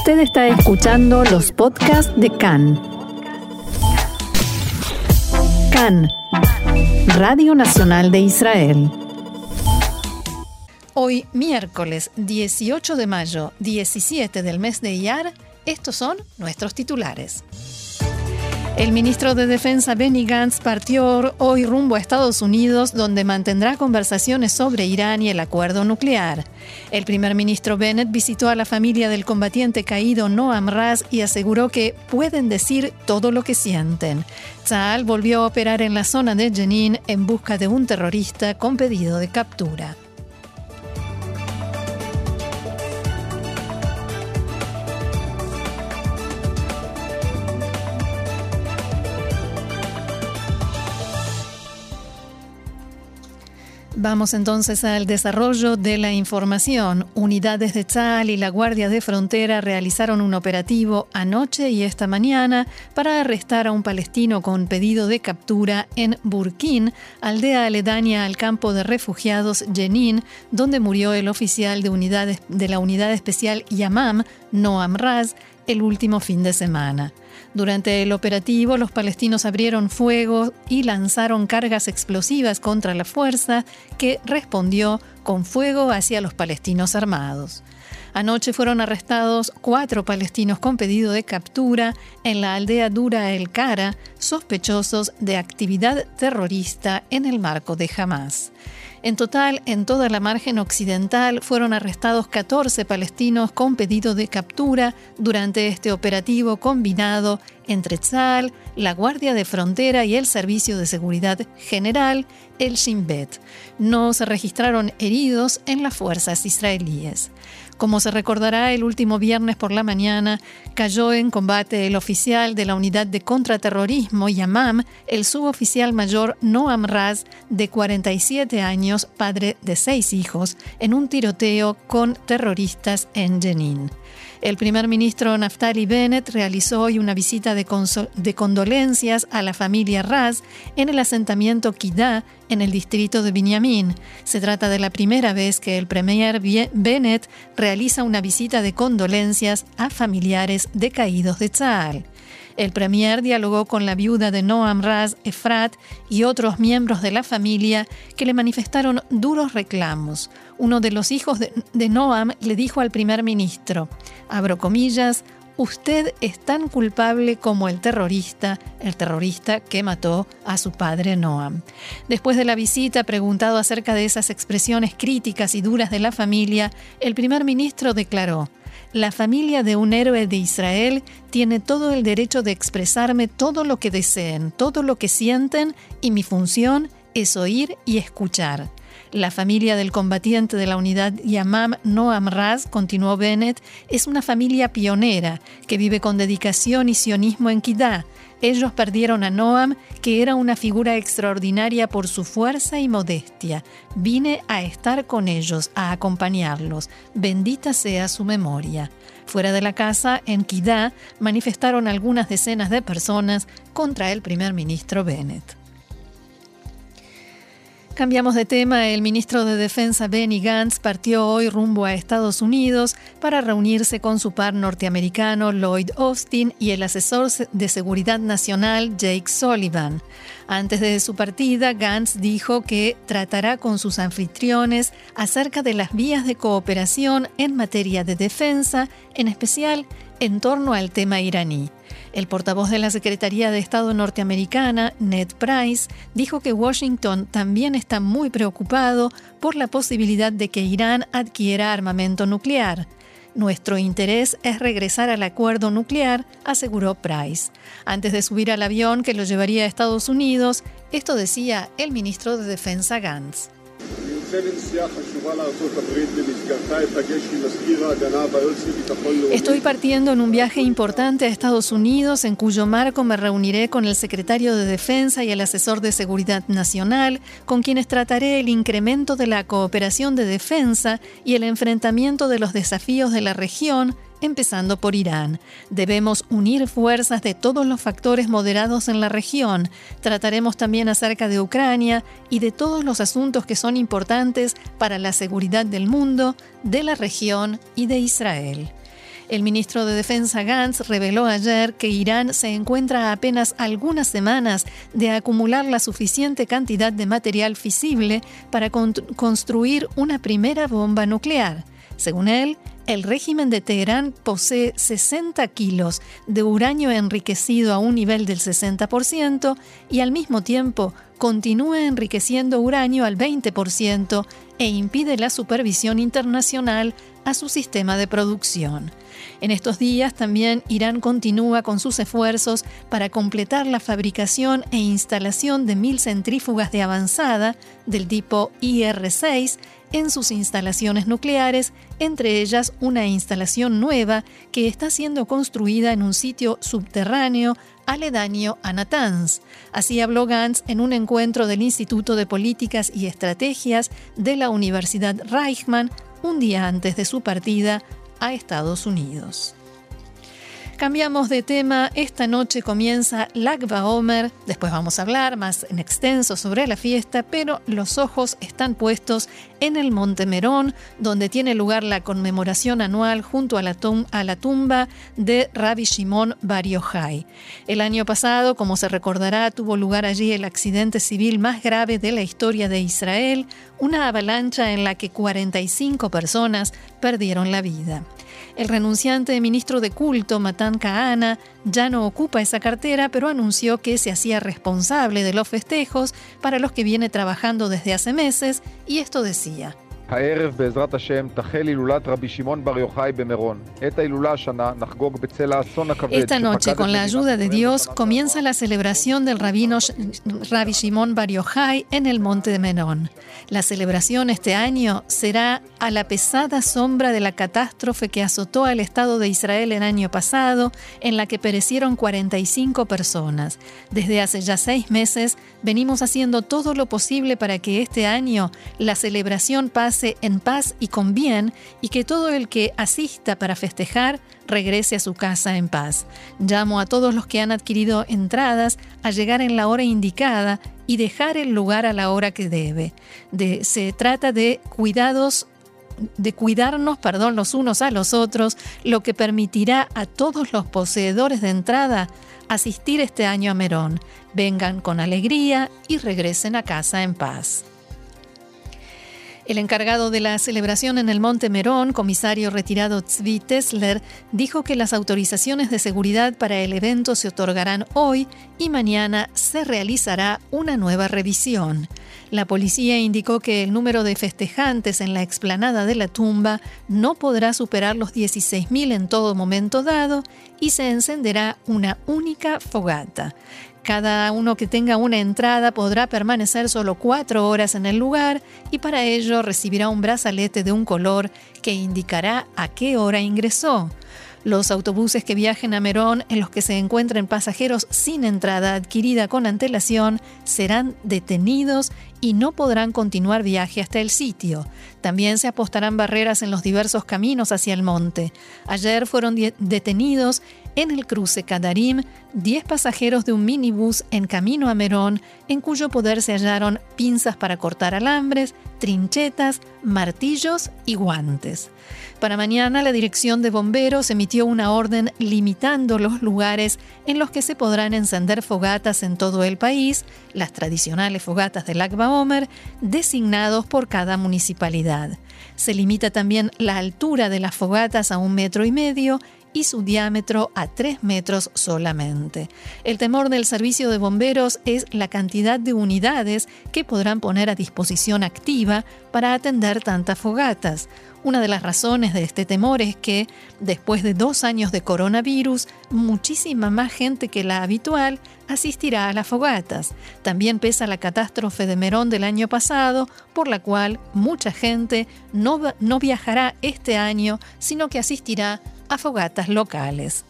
Usted está escuchando los podcasts de CAN. CAN, Radio Nacional de Israel. Hoy, miércoles 18 de mayo, 17 del mes de Iyar, estos son nuestros titulares. El ministro de Defensa Benny Gantz partió hoy rumbo a Estados Unidos, donde mantendrá conversaciones sobre Irán y el acuerdo nuclear. El primer ministro Bennett visitó a la familia del combatiente caído Noam Raz y aseguró que pueden decir todo lo que sienten. Tzal volvió a operar en la zona de Jenin en busca de un terrorista con pedido de captura. Vamos entonces al desarrollo de la información. Unidades de Tzal y la Guardia de Frontera realizaron un operativo anoche y esta mañana para arrestar a un palestino con pedido de captura en Burkín, aldea aledaña al campo de refugiados Jenin, donde murió el oficial de, unidades, de la unidad especial Yamam, Noam Raz, el último fin de semana. Durante el operativo, los palestinos abrieron fuego y lanzaron cargas explosivas contra la fuerza, que respondió con fuego hacia los palestinos armados. Anoche fueron arrestados cuatro palestinos con pedido de captura en la aldea Dura El Cara, sospechosos de actividad terrorista en el marco de Hamas. En total, en toda la margen occidental fueron arrestados 14 palestinos con pedido de captura durante este operativo combinado entre Tzal, la Guardia de Frontera y el Servicio de Seguridad General, el Shin Bet. No se registraron heridos en las fuerzas israelíes. Como se recordará, el último viernes por la mañana cayó en combate el oficial de la unidad de contraterrorismo Yamam, el suboficial mayor Noam Raz, de 47 años, padre de seis hijos, en un tiroteo con terroristas en Jenin. El primer ministro Naftali Bennett realizó hoy una visita de, condolencias a la familia Raz en el asentamiento Kidá, en el distrito de Binyamin. Se trata de la primera vez que el premier Bennett realiza una visita de condolencias a familiares decaídos de Tzal. El premier dialogó con la viuda de Noam Raz, Efrat, y otros miembros de la familia que le manifestaron duros reclamos. Uno de los hijos de, de Noam le dijo al primer ministro, abro comillas, usted es tan culpable como el terrorista, el terrorista que mató a su padre Noam. Después de la visita, preguntado acerca de esas expresiones críticas y duras de la familia, el primer ministro declaró, la familia de un héroe de Israel tiene todo el derecho de expresarme todo lo que deseen, todo lo que sienten, y mi función es oír y escuchar. La familia del combatiente de la unidad Yamam Noam Raz, continuó Bennett, es una familia pionera que vive con dedicación y sionismo en Kidá. Ellos perdieron a Noam, que era una figura extraordinaria por su fuerza y modestia. Vine a estar con ellos, a acompañarlos. Bendita sea su memoria. Fuera de la casa, en Kidá, manifestaron algunas decenas de personas contra el primer ministro Bennett. Cambiamos de tema. El ministro de Defensa Benny Gantz partió hoy rumbo a Estados Unidos para reunirse con su par norteamericano Lloyd Austin y el asesor de seguridad nacional Jake Sullivan. Antes de su partida, Gantz dijo que tratará con sus anfitriones acerca de las vías de cooperación en materia de defensa, en especial en torno al tema iraní. El portavoz de la Secretaría de Estado norteamericana, Ned Price, dijo que Washington también está muy preocupado por la posibilidad de que Irán adquiera armamento nuclear. Nuestro interés es regresar al acuerdo nuclear, aseguró Price. Antes de subir al avión que lo llevaría a Estados Unidos, esto decía el ministro de Defensa Gantz. Estoy partiendo en un viaje importante a Estados Unidos, en cuyo marco me reuniré con el secretario de Defensa y el asesor de Seguridad Nacional, con quienes trataré el incremento de la cooperación de defensa y el enfrentamiento de los desafíos de la región empezando por Irán. Debemos unir fuerzas de todos los factores moderados en la región. Trataremos también acerca de Ucrania y de todos los asuntos que son importantes para la seguridad del mundo, de la región y de Israel. El ministro de Defensa Gantz reveló ayer que Irán se encuentra a apenas algunas semanas de acumular la suficiente cantidad de material fisible para construir una primera bomba nuclear. Según él, el régimen de Teherán posee 60 kilos de uranio enriquecido a un nivel del 60% y al mismo tiempo continúa enriqueciendo uranio al 20% e impide la supervisión internacional a su sistema de producción. En estos días también Irán continúa con sus esfuerzos para completar la fabricación e instalación de mil centrífugas de avanzada del tipo IR-6 en sus instalaciones nucleares, entre ellas una instalación nueva que está siendo construida en un sitio subterráneo aledaño a Natanz. Así habló Gantz en un encuentro del Instituto de Políticas y Estrategias de la Universidad Reichmann un día antes de su partida a Estados Unidos. Cambiamos de tema, esta noche comienza Lagba Omer, después vamos a hablar más en extenso sobre la fiesta, pero los ojos están puestos en el Monte Merón, donde tiene lugar la conmemoración anual junto a la, tumba de Rabbi Shimon Bar Yochai. El año pasado, como se recordará, tuvo lugar allí el accidente civil más grave de la historia de Israel, una avalancha en la que 45 personas perdieron la vida. El renunciante ministro de culto, Matan Kahana, ya no ocupa esa cartera, pero anunció que se hacía responsable de los festejos para los que viene trabajando desde hace meses, y esto decía. Garcia. Esta noche, con la ayuda de Dios, comienza la celebración del rabino Rabbi Shimon Bar Yochai en el monte de Menón. La celebración este año será a la pesada sombra de la catástrofe que azotó al Estado de Israel el año pasado, en la que perecieron 45 personas. Desde hace ya seis meses venimos haciendo todo lo posible para que este año la celebración pase en paz y con bien, y que todo el que asista para festejar regrese a su casa en paz. Llamo a todos los que han adquirido entradas a llegar en la hora indicada y dejar el lugar a la hora que debe. se trata de cuidados de cuidarnos, perdón, los unos a los otros, lo que permitirá a todos los poseedores de entrada asistir este año a Merón. Vengan con alegría y regresen a casa en paz. El encargado de la celebración en el Monte Merón, comisario retirado Tzvi Tesler, dijo que las autorizaciones de seguridad para el evento se otorgarán hoy y mañana se realizará una nueva revisión. La policía indicó que el número de festejantes en la explanada de la tumba no podrá superar los 16.000 en todo momento dado y se encenderá una única fogata. Cada uno que tenga una entrada podrá permanecer solo cuatro horas en el lugar y para ello recibirá un brazalete de un color que indicará a qué hora ingresó. Los autobuses que viajen a Merón en los que se encuentren pasajeros sin entrada adquirida con antelación serán detenidos y no podrán continuar viaje hasta el sitio. También se apostarán barreras en los diversos caminos hacia el monte. Ayer fueron detenidos en el cruce Cadarim 10 pasajeros de un minibús en camino a Merón, en cuyo poder se hallaron pinzas para cortar alambres, trinchetas, martillos y guantes. Para mañana, la Dirección de Bomberos emitió una orden limitando los lugares en los que se podrán encender fogatas en todo el país, las tradicionales fogatas del Akba Omer, designados por cada municipalidad. Se limita también la altura de las fogatas a un metro y medio y su diámetro a 3 metros solamente. El temor del servicio de bomberos es la cantidad de unidades que podrán poner a disposición activa para atender tantas fogatas. Una de las razones de este temor es que, después de dos años de coronavirus, muchísima más gente que la habitual asistirá a las fogatas. También pesa la catástrofe de Merón del año pasado, por la cual mucha gente no, no viajará este año, sino que asistirá a fogatas locales.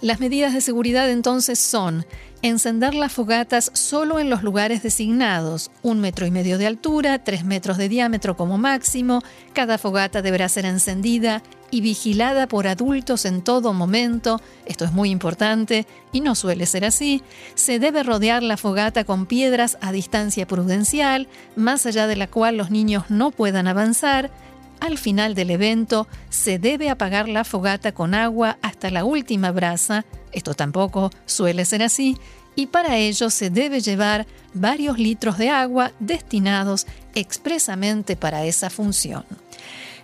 Las medidas de seguridad entonces son encender las fogatas solo en los lugares designados, un metro y medio de altura, tres metros de diámetro como máximo, cada fogata deberá ser encendida y vigilada por adultos en todo momento, esto es muy importante y no suele ser así, se debe rodear la fogata con piedras a distancia prudencial, más allá de la cual los niños no puedan avanzar, al final del evento se debe apagar la fogata con agua hasta la última brasa, esto tampoco suele ser así, y para ello se debe llevar varios litros de agua destinados expresamente para esa función.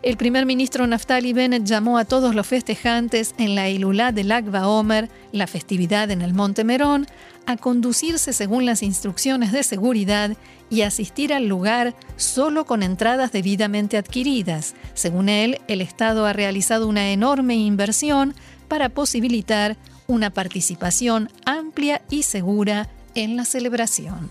El primer ministro Naftali Bennett llamó a todos los festejantes en la Ilulá del Agba Omer, la festividad en el Monte Merón, a conducirse según las instrucciones de seguridad y asistir al lugar solo con entradas debidamente adquiridas. Según él, el Estado ha realizado una enorme inversión para posibilitar una participación amplia y segura en la celebración.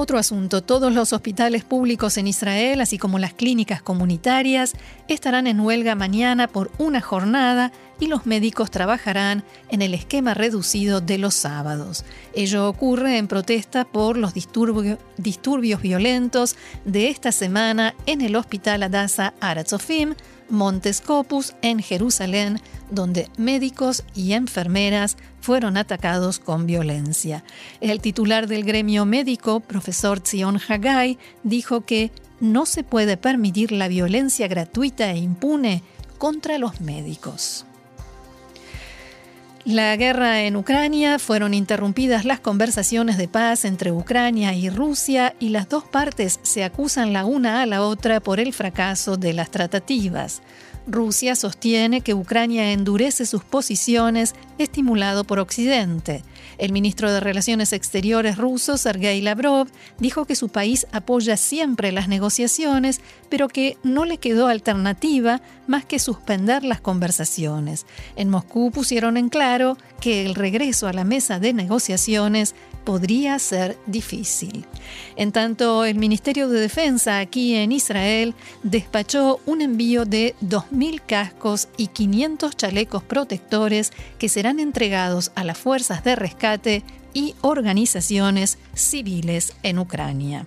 Otro asunto, todos los hospitales públicos en Israel, así como las clínicas comunitarias, estarán en huelga mañana por una jornada y los médicos trabajarán en el esquema reducido de los sábados. Ello ocurre en protesta por los disturbios violentos de esta semana en el Hospital Adasa Aratzofim, Montescopus en Jerusalén, donde médicos y enfermeras fueron atacados con violencia. El titular del gremio médico, profesor Zion Hagai, dijo que no se puede permitir la violencia gratuita e impune contra los médicos. La guerra en Ucrania fueron interrumpidas las conversaciones de paz entre Ucrania y Rusia y las dos partes se acusan la una a la otra por el fracaso de las tratativas. Rusia sostiene que Ucrania endurece sus posiciones estimulado por Occidente. El ministro de Relaciones Exteriores ruso, Sergei Lavrov, dijo que su país apoya siempre las negociaciones, pero que no le quedó alternativa más que suspender las conversaciones. En Moscú pusieron en claro que el regreso a la mesa de negociaciones podría ser difícil. En tanto, el Ministerio de Defensa aquí en Israel despachó un envío de 2.000 cascos y 500 chalecos protectores que serán entregados a las fuerzas de rescate y organizaciones civiles en Ucrania.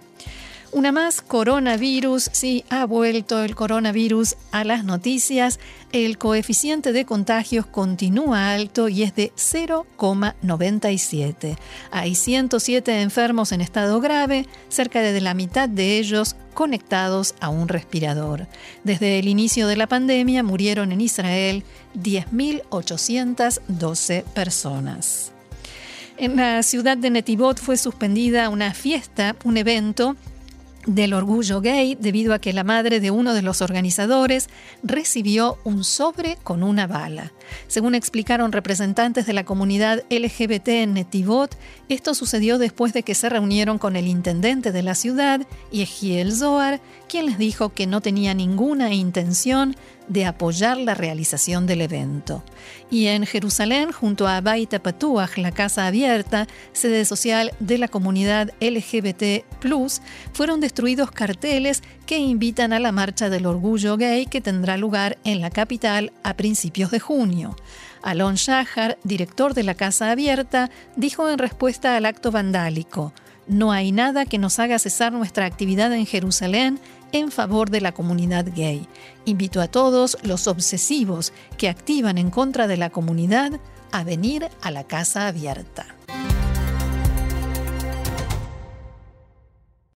Una más, coronavirus. Sí, ha vuelto el coronavirus a las noticias. El coeficiente de contagios continúa alto y es de 0,97. Hay 107 enfermos en estado grave, cerca de la mitad de ellos conectados a un respirador. Desde el inicio de la pandemia murieron en Israel 10.812 personas. En la ciudad de Netivot fue suspendida una fiesta, un evento del orgullo gay debido a que la madre de uno de los organizadores recibió un sobre con una bala. Según explicaron representantes de la comunidad LGBT en Netivot, esto sucedió después de que se reunieron con el intendente de la ciudad, Yehiel Zohar, quien les dijo que no tenía ninguna intención de apoyar la realización del evento. Y en Jerusalén, junto a Baita Patuach, la Casa Abierta, sede social de la comunidad LGBT, fueron destruidos carteles que invitan a la Marcha del Orgullo Gay que tendrá lugar en la capital a principios de junio. Alon Shahar, director de la Casa Abierta, dijo en respuesta al acto vandálico: No hay nada que nos haga cesar nuestra actividad en Jerusalén en favor de la comunidad gay. Invito a todos los obsesivos que activan en contra de la comunidad a venir a la casa abierta.